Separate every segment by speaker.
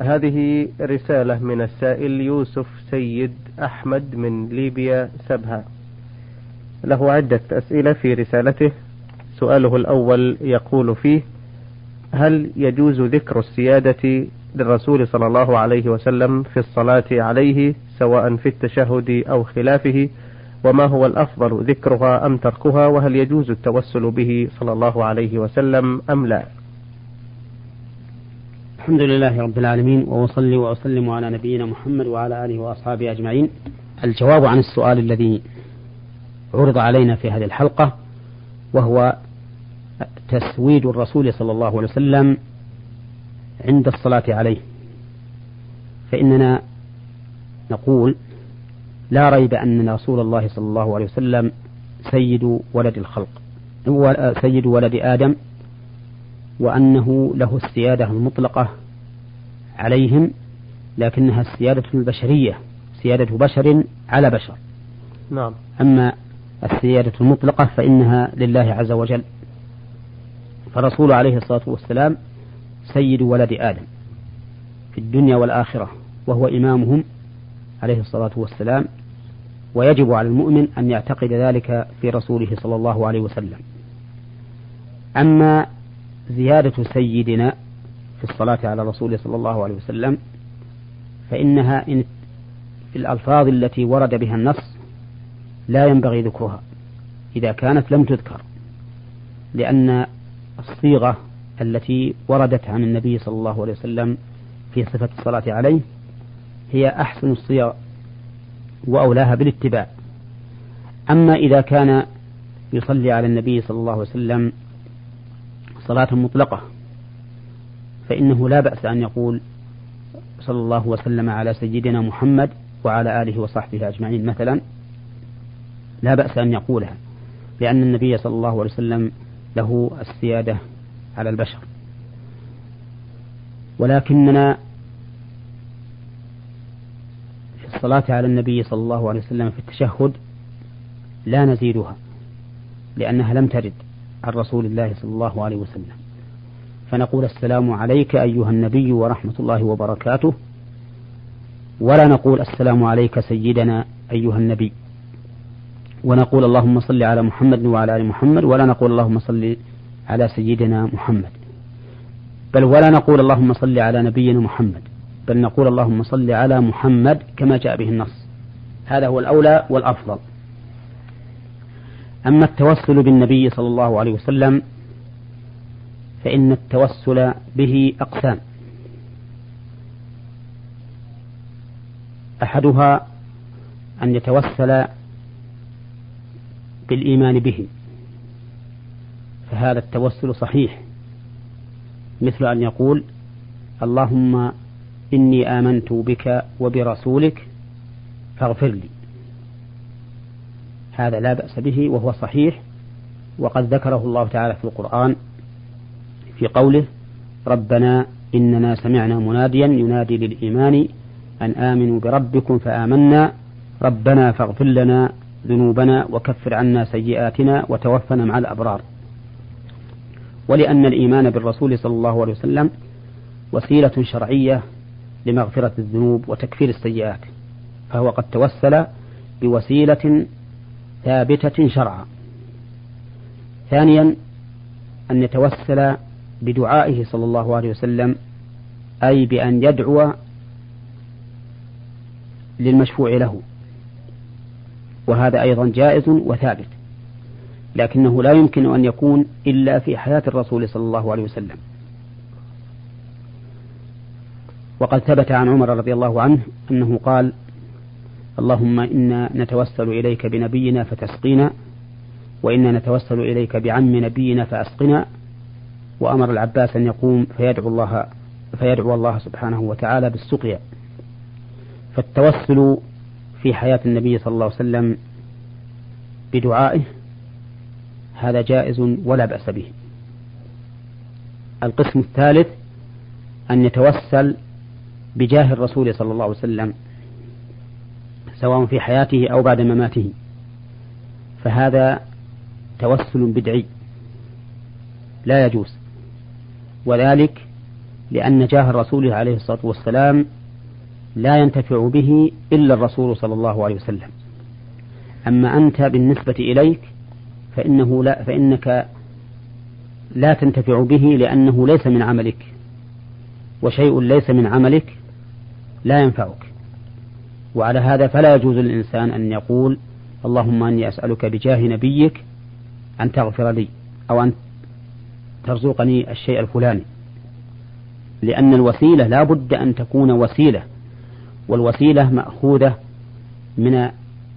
Speaker 1: هذه رسالة من السائل يوسف سيد أحمد من ليبيا سبها. له عدة أسئلة في رسالته. سؤاله الأول يقول فيه هل يجوز ذكر السيادة للرسول صلى الله عليه وسلم في الصلاة عليه سواء في التشهد أو خلافه؟ وما هو الأفضل ذكرها أم تركها؟ وهل يجوز التوسل به صلى الله عليه وسلم أم لا؟
Speaker 2: الحمد لله رب العالمين وأصلي وأسلم على نبينا محمد وعلى آله وأصحابه أجمعين. الجواب عن السؤال الذي عرض علينا في هذه الحلقة وهو تسويد الرسول صلى الله عليه وسلم عند الصلاة عليه. فإننا نقول لا ريب أن رسول الله صلى الله عليه وسلم سيد ولد الخلق سيد ولد آدم وأنه له السيادة المطلقة عليهم لكنها السيادة البشرية سيادة بشر على بشر.
Speaker 1: نعم.
Speaker 2: أما السيادة المطلقة فإنها لله عز وجل. فالرسول عليه الصلاة والسلام سيد ولد آدم في الدنيا والآخرة وهو إمامهم عليه الصلاة والسلام ويجب على المؤمن أن يعتقد ذلك في رسوله صلى الله عليه وسلم. أما زيادة سيدنا في الصلاة على رسوله صلى الله عليه وسلم فإنها إن في الألفاظ التي ورد بها النص لا ينبغي ذكرها إذا كانت لم تذكر لأن الصيغة التي وردت عن النبي صلى الله عليه وسلم في صفة الصلاة عليه هي أحسن الصيغ وأولاها بالاتباع. أما إذا كان يصلي على النبي صلى الله عليه وسلم صلاة مطلقة. فإنه لا بأس أن يقول صلى الله وسلم على سيدنا محمد وعلى آله وصحبه أجمعين مثلا. لا بأس أن يقولها لأن النبي صلى الله عليه وسلم له السيادة على البشر. ولكننا في الصلاة على النبي صلى الله عليه وسلم في التشهد لا نزيدها لأنها لم ترد. عن رسول الله صلى الله عليه وسلم. فنقول السلام عليك أيها النبي ورحمة الله وبركاته. ولا نقول السلام عليك سيدنا أيها النبي. ونقول اللهم صل على محمد وعلى آل محمد ولا نقول اللهم صل على سيدنا محمد. بل ولا نقول اللهم صل على نبينا محمد. بل نقول اللهم صل على محمد كما جاء به النص. هذا هو الأولى والأفضل. أما التوسل بالنبي صلى الله عليه وسلم فإن التوسل به أقسام. أحدها أن يتوسل بالإيمان به فهذا التوسل صحيح. مثل أن يقول اللهم إني آمنت بك وبرسولك فاغفر لي. هذا لا بأس به وهو صحيح وقد ذكره الله تعالى في القرآن في قوله ربنا إننا سمعنا مناديا ينادي للإيمان أن آمنوا بربكم فآمنا ربنا فاغفر لنا ذنوبنا وكفر عنا سيئاتنا وتوفنا مع الأبرار ولأن الإيمان بالرسول صلى الله عليه وسلم وسيلة شرعية لمغفرة الذنوب وتكفير السيئات فهو قد توسل بوسيلة ثابتة شرعا. ثانيا أن يتوسل بدعائه صلى الله عليه وسلم أي بأن يدعو للمشفوع له. وهذا أيضا جائز وثابت لكنه لا يمكن أن يكون إلا في حياة الرسول صلى الله عليه وسلم. وقد ثبت عن عمر رضي الله عنه أنه قال اللهم إنا نتوسل إليك بنبينا فتسقينا وإنا نتوسل إليك بعم نبينا فأسقنا. وأمر العباس أن يقوم فيدعو الله فيدعو الله سبحانه وتعالى بالسقيا. فالتوسل في حياة النبي صلى الله عليه وسلم بدعائه هذا جائز ولا بأس به. القسم الثالث أن يتوسل بجاه الرسول صلى الله عليه وسلم. سواء في حياته أو بعد مماته. فهذا توسل بدعي. لا يجوز. وذلك لأن جاه الرسول عليه الصلاة والسلام لا ينتفع به إلا الرسول صلى الله عليه وسلم. أما أنت بالنسبة إليك فإنه لا فإنك لا تنتفع به لأنه ليس من عملك. وشيء ليس من عملك لا ينفعك. وعلى هذا فلا يجوز للإنسان أن يقول اللهم أني أسألك بجاه نبيك أن تغفر لي أو أن ترزقني الشيء الفلاني. لأن الوسيلة لا بد أن تكون وسيلة والوسيلة مأخوذة من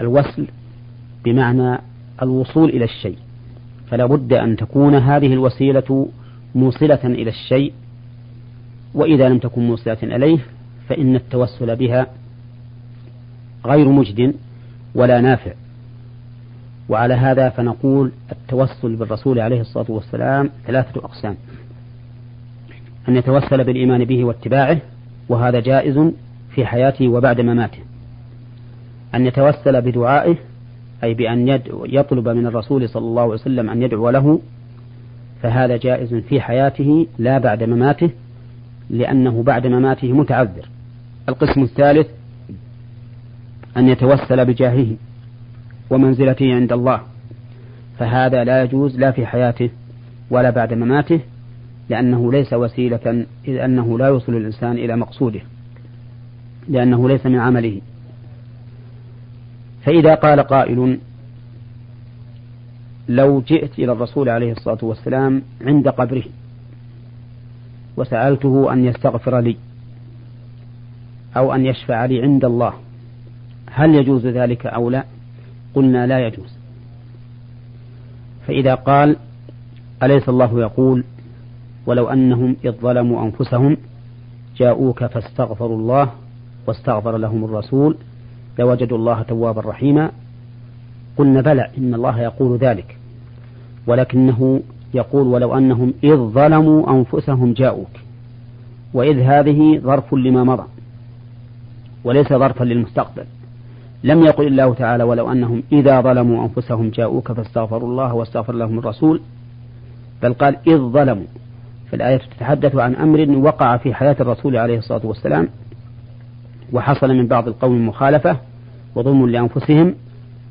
Speaker 2: الوصل بمعنى الوصول إلى الشيء. فلا بد أن تكون هذه الوسيلة موصلة إلى الشيء وإذا لم تكن موصلة إليه فإن التوسل بها غير مجد ولا نافع. وعلى هذا فنقول التوسل بالرسول عليه الصلاة والسلام ثلاثة أقسام. أن يتوسل بالإيمان به واتباعه وهذا جائز في حياته وبعد مماته. أن يتوسل بدعائه أي بأن يطلب من الرسول صلى الله عليه وسلم أن يدعو له فهذا جائز في حياته لا بعد مماته لأنه بعد مماته متعذر. القسم الثالث أن يتوسل بجاهه ومنزلته عند الله فهذا لا يجوز لا في حياته ولا بعد مماته لأنه ليس وسيلة إذ أنه لا يوصل الإنسان إلى مقصوده لأنه ليس من عمله. فإذا قال قائل لو جئت إلى الرسول عليه الصلاة والسلام عند قبره وسألته أن يستغفر لي أو أن يشفع لي عند الله هل يجوز ذلك أو لا؟ قلنا لا يجوز. فإذا قال أليس الله يقول ولو أنهم إذ ظلموا أنفسهم جاءوك فاستغفروا الله واستغفر لهم الرسول لوجدوا الله توابا رحيما قلنا بلى إن الله يقول ذلك. ولكنه يقول ولو أنهم إذ ظلموا أنفسهم جاءوك. وإذ هذه ظرف لما مضى وليس ظرفا للمستقبل. لم يقل الله تعالى ولو أنهم إذا ظلموا أنفسهم جاءوك فاستغفروا الله واستغفر لهم الرسول. بل قال إذ ظلموا. فالآية تتحدث عن أمر وقع في حياة الرسول عليه الصلاة والسلام وحصل من بعض القوم مخالفة وظلم لأنفسهم.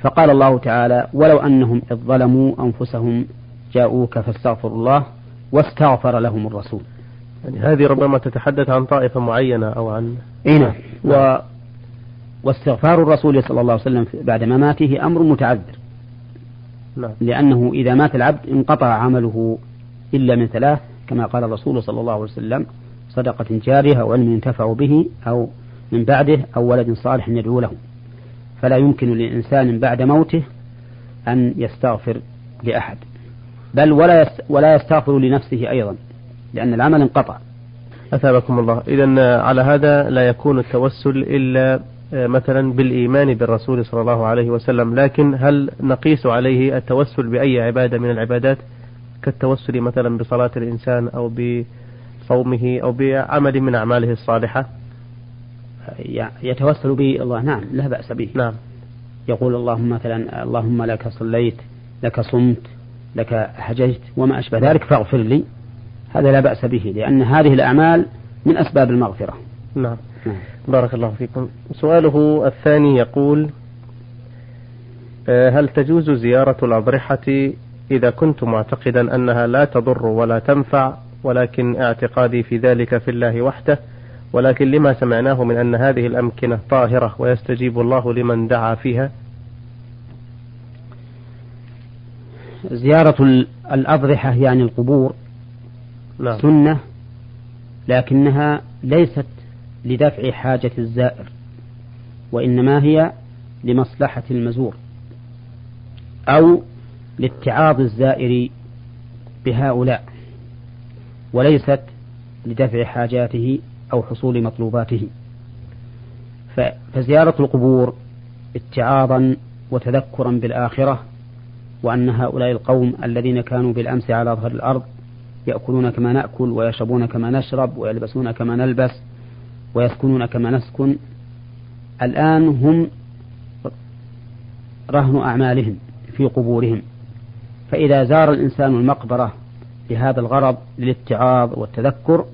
Speaker 2: فقال الله تعالى ولو أنهم إذ ظلموا أنفسهم جاءوك فاستغفروا الله واستغفر لهم الرسول.
Speaker 1: يعني هذه ربما تتحدث عن طائفة معينة أو عن
Speaker 2: إيه نعم. و... واستغفار الرسول صلى الله عليه وسلم بعد مماته أمر متعذر. نعم. لأنه إذا مات العبد انقطع عمله إلا من ثلاث كما قال الرسول صلى الله عليه وسلم صدقة جارية أو علم ينتفع به أو من بعده أو ولد صالح يدعو له. فلا يمكن لإنسان بعد موته أن يستغفر لأحد. بل ولا ولا يستغفر لنفسه أيضا لأن العمل انقطع.
Speaker 1: أثابكم الله. إذا على هذا لا يكون التوسل إلا مثلا بالإيمان بالرسول صلى الله عليه وسلم لكن هل نقيس عليه التوسل بأي عبادة من العبادات؟ كالتوسل مثلا بصلاة الإنسان أو بصومه أو بعمل من أعماله الصالحة؟
Speaker 2: يتوسل به الله نعم لا بأس به.
Speaker 1: نعم.
Speaker 2: يقول اللهم مثلا اللهم لك صليت لك صمت لك حججت وما أشبه ذلك فاغفر لي. هذا لا بأس به لأن هذه الأعمال من أسباب المغفرة.
Speaker 1: نعم, نعم. بارك الله فيكم. سؤاله الثاني يقول آه، هل تجوز زيارة الأضرحة إذا كنت معتقدا أنها لا تضر ولا تنفع ولكن اعتقادي في ذلك في الله وحده؟ ولكن لما سمعناه من أن هذه الأمكنة طاهرة ويستجيب الله لمن دعا فيها؟
Speaker 2: زيارة الأضرحة يعني القبور نعم. سنة لكنها ليست لدفع حاجة الزائر وإنما هي لمصلحة المزور أو لاتعاظ الزائر بهؤلاء وليست لدفع حاجاته أو حصول مطلوباته. فزيارة القبور اتعاظا وتذكرا بالآخرة وأن هؤلاء القوم الذين كانوا بالأمس على ظهر الأرض يأكلون كما نأكل ويشربون كما نشرب ويلبسون كما نلبس ويسكنون كما نسكن. الآن هم رهن أعمالهم في قبورهم. فإذا زار الإنسان المقبرة بهذا الغرض للاتعاظ والتذكر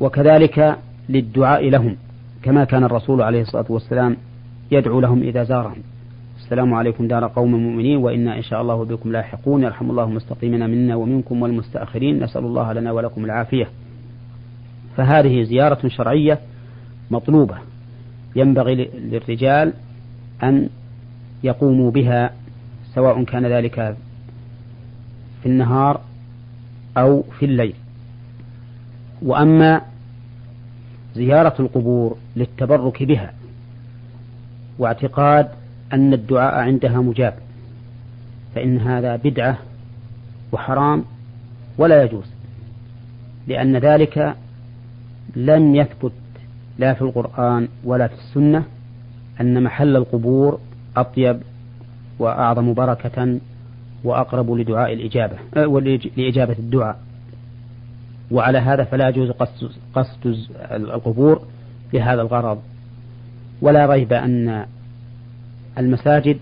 Speaker 2: وكذلك للدعاء لهم كما كان الرسول عليه الصلاة والسلام يدعو لهم إذا زارهم. السلام عليكم دار قوم مؤمنين وإنا إن شاء الله بكم لاحقون. يرحم الله المستقيمين منا ومنكم والمستأخرين. نسأل الله لنا ولكم العافية. فهذه زيارة شرعية مطلوبة. ينبغي للرجال أن يقوموا بها سواء كان ذلك في النهار أو في الليل. وأما زيارة القبور للتبرك بها واعتقاد أن الدعاء عندها مجاب فإن هذا بدعة وحرام ولا يجوز لأن ذلك لم يثبت لا في القرآن ولا في السنة أن محل القبور أطيب وأعظم بركة وأقرب لدعاء الإجابة أه لإجابة الدعاء. وعلى هذا فلا يجوز قصد القبور لهذا الغرض. ولا ريب أن المساجد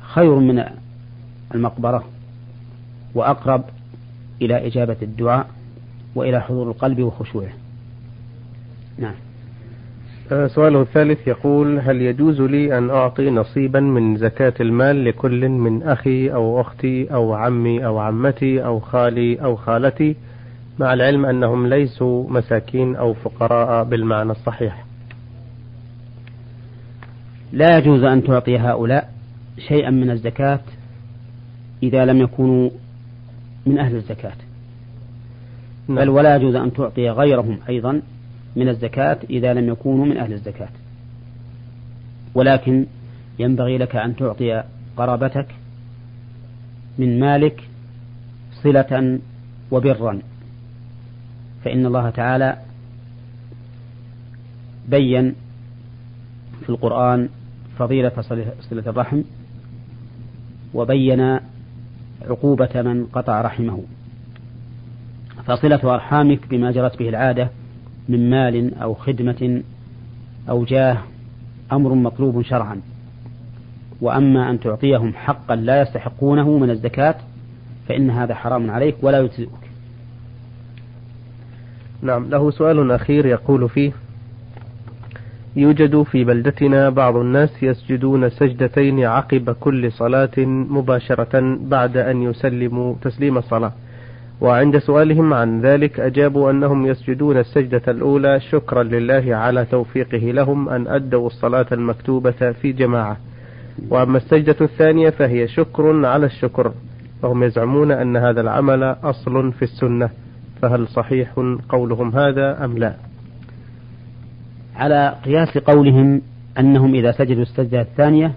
Speaker 2: خير من المقبرة وأقرب إلى إجابة الدعاء. وإلى حضور القلب وخشوعه. نعم.
Speaker 1: آه، سؤاله الثالث يقول هل يجوز لي أن أعطي نصيبا من زكاة المال لكل من أخي أو أختي أو عمي أو عمتي أو خالي أو خالتي مع العلم أنهم ليسوا مساكين أو فقراء بالمعنى الصحيح؟
Speaker 2: لا يجوز أن تعطي هؤلاء شيئا من الزكاة إذا لم يكونوا من أهل الزكاة. نعم. بل ولا يجوز أن تعطي غيرهم أيضا من الزكاة إذا لم يكونوا من أهل الزكاة. ولكن ينبغي لك أن تعطي قرابتك من مالك صلة وبرا. فإن الله تعالى بين في القرآن فضيلة صلة الرحم وبين عقوبة من قطع رحمه. فصلة أرحامك بما جرت به العادة من مال أو خدمة أو جاه أمر مطلوب شرعا. وأما أن تعطيهم حقا لا يستحقونه من الزكاة فإن هذا حرام عليك ولا يجزئك.
Speaker 1: نعم له سؤال أخير يقول فيه يوجد في بلدتنا بعض الناس يسجدون سجدتين عقب كل صلاة مباشرة بعد أن يسلموا تسليم الصلاة. وعند سؤالهم عن ذلك أجابوا أنهم يسجدون السجدة الأولى شكرا لله على توفيقه لهم أن أدوا الصلاة المكتوبة في جماعة. وأما السجدة الثانية فهي شكر على الشكر. وهم يزعمون أن هذا العمل أصل في السنة. فهل صحيح قولهم هذا أم لا؟
Speaker 2: على قياس قولهم أنهم إذا سجدوا السجدة الثانية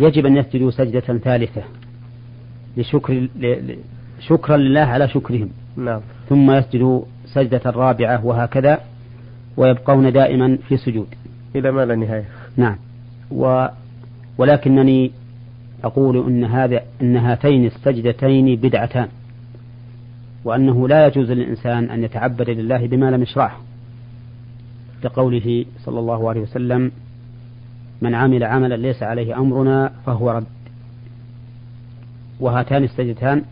Speaker 2: يجب أن يسجدوا سجدة ثالثة لشكر شكرا لله على شكرهم.
Speaker 1: نعم.
Speaker 2: ثم يسجدوا سجدة الرابعة وهكذا ويبقون دائما في سجود
Speaker 1: إلى ما لا نهاية.
Speaker 2: نعم. و ولكنني أقول إن هذا إن هاتين السجدتين بدعتان وأنه لا يجوز للإنسان أن يتعبد لله بما لم يشرعه. لقوله صلى الله عليه وسلم من عمل عملا ليس عليه أمرنا فهو رد. وهاتان السجدتان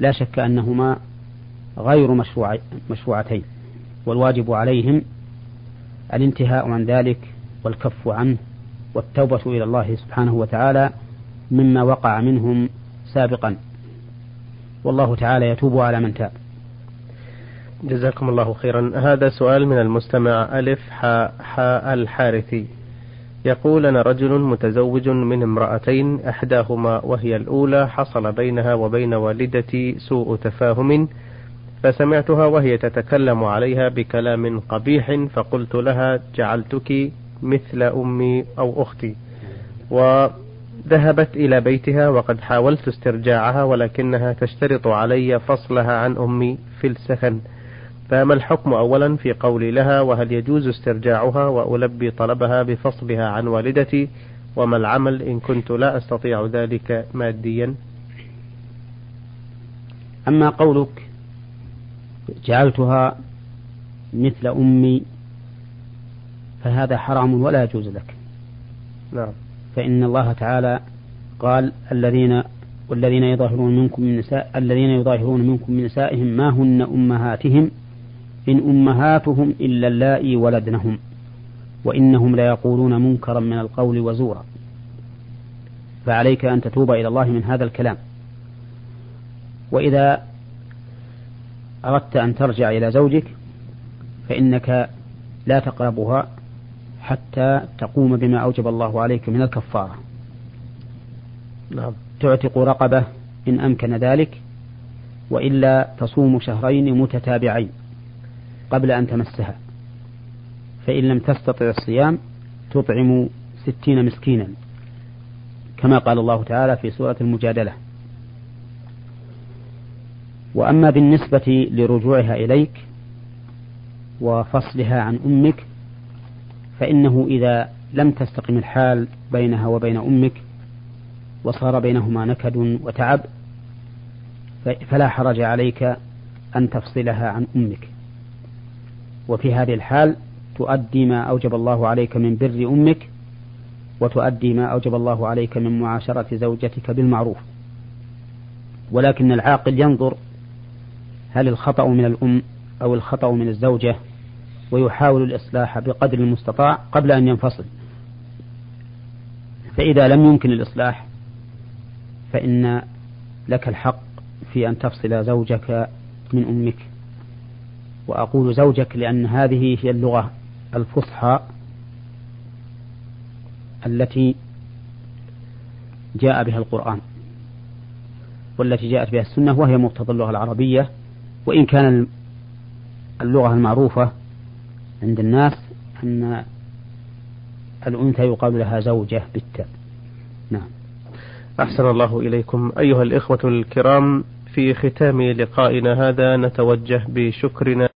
Speaker 2: لا شك أنهما غير مشروع مشروعتين والواجب عليهم الانتهاء عن ذلك والكف عنه والتوبة إلى الله سبحانه وتعالى مما وقع منهم سابقا. والله تعالى يتوب على من تاب.
Speaker 1: جزاكم الله خيرا. هذا سؤال من المستمع ألف حاء حاء الحارثي. يقول أنا رجل متزوج من امرأتين إحداهما وهي الأولى حصل بينها وبين والدتي سوء تفاهم فسمعتها وهي تتكلم عليها بكلام قبيح فقلت لها جعلتك مثل أمي أو أختي. وذهبت إلى بيتها وقد حاولت استرجاعها ولكنها تشترط علي فصلها عن أمي في السكن فما الحكم أولا في قولي لها؟ وهل يجوز استرجاعها وألبي طلبها بفصلها عن والدتي؟ وما العمل إن كنت لا أستطيع ذلك ماديا؟
Speaker 2: أما قولك جعلتها مثل أمي فهذا حرام ولا يجوز لك.
Speaker 1: نعم.
Speaker 2: فإن الله تعالى قال الذين والذين يظاهرون منكم من نساء الذين يظاهرون منكم من نسائهم ما هن أمهاتهم؟ إن أمهاتهم إلا اللائي ولدنهم وإنهم ليقولون منكرا من القول وزورا. فعليك أن تتوب إلى الله من هذا الكلام. وإذا أردت أن ترجع إلى زوجك فإنك لا تقربها حتى تقوم بما أوجب الله عليك من الكفارة. نعم. تعتق رقبة إن أمكن ذلك وإلا تصوم شهرين متتابعين. قبل أن تمسها. فإن لم تستطع الصيام تطعم ستين مسكينا كما قال الله تعالى في سورة المجادلة. وأما بالنسبة لرجوعها إليك وفصلها عن أمك فإنه إذا لم تستقم الحال بينها وبين أمك وصار بينهما نكد وتعب فلا حرج عليك أن تفصلها عن أمك. وفي هذه الحال تؤدي ما أوجب الله عليك من بر أمك وتؤدي ما أوجب الله عليك من معاشرة زوجتك بالمعروف. ولكن العاقل ينظر هل الخطأ من الأم أو الخطأ من الزوجة ويحاول الإصلاح بقدر المستطاع قبل أن ينفصل. فإذا لم يمكن الإصلاح فإن لك الحق في أن تفصل زوجك من أمك. وأقول زوجك لأن هذه هي اللغة الفصحى التي جاء بها القرآن والتي جاءت بها السنة وهي مقتضى اللغة العربية. وإن كان اللغة المعروفة عند الناس أن الأنثى يقال لها زوجة بالتاء. نعم.
Speaker 1: أحسن الله إليكم. أيها الإخوة الكرام في ختام لقائنا هذا نتوجه بشكرنا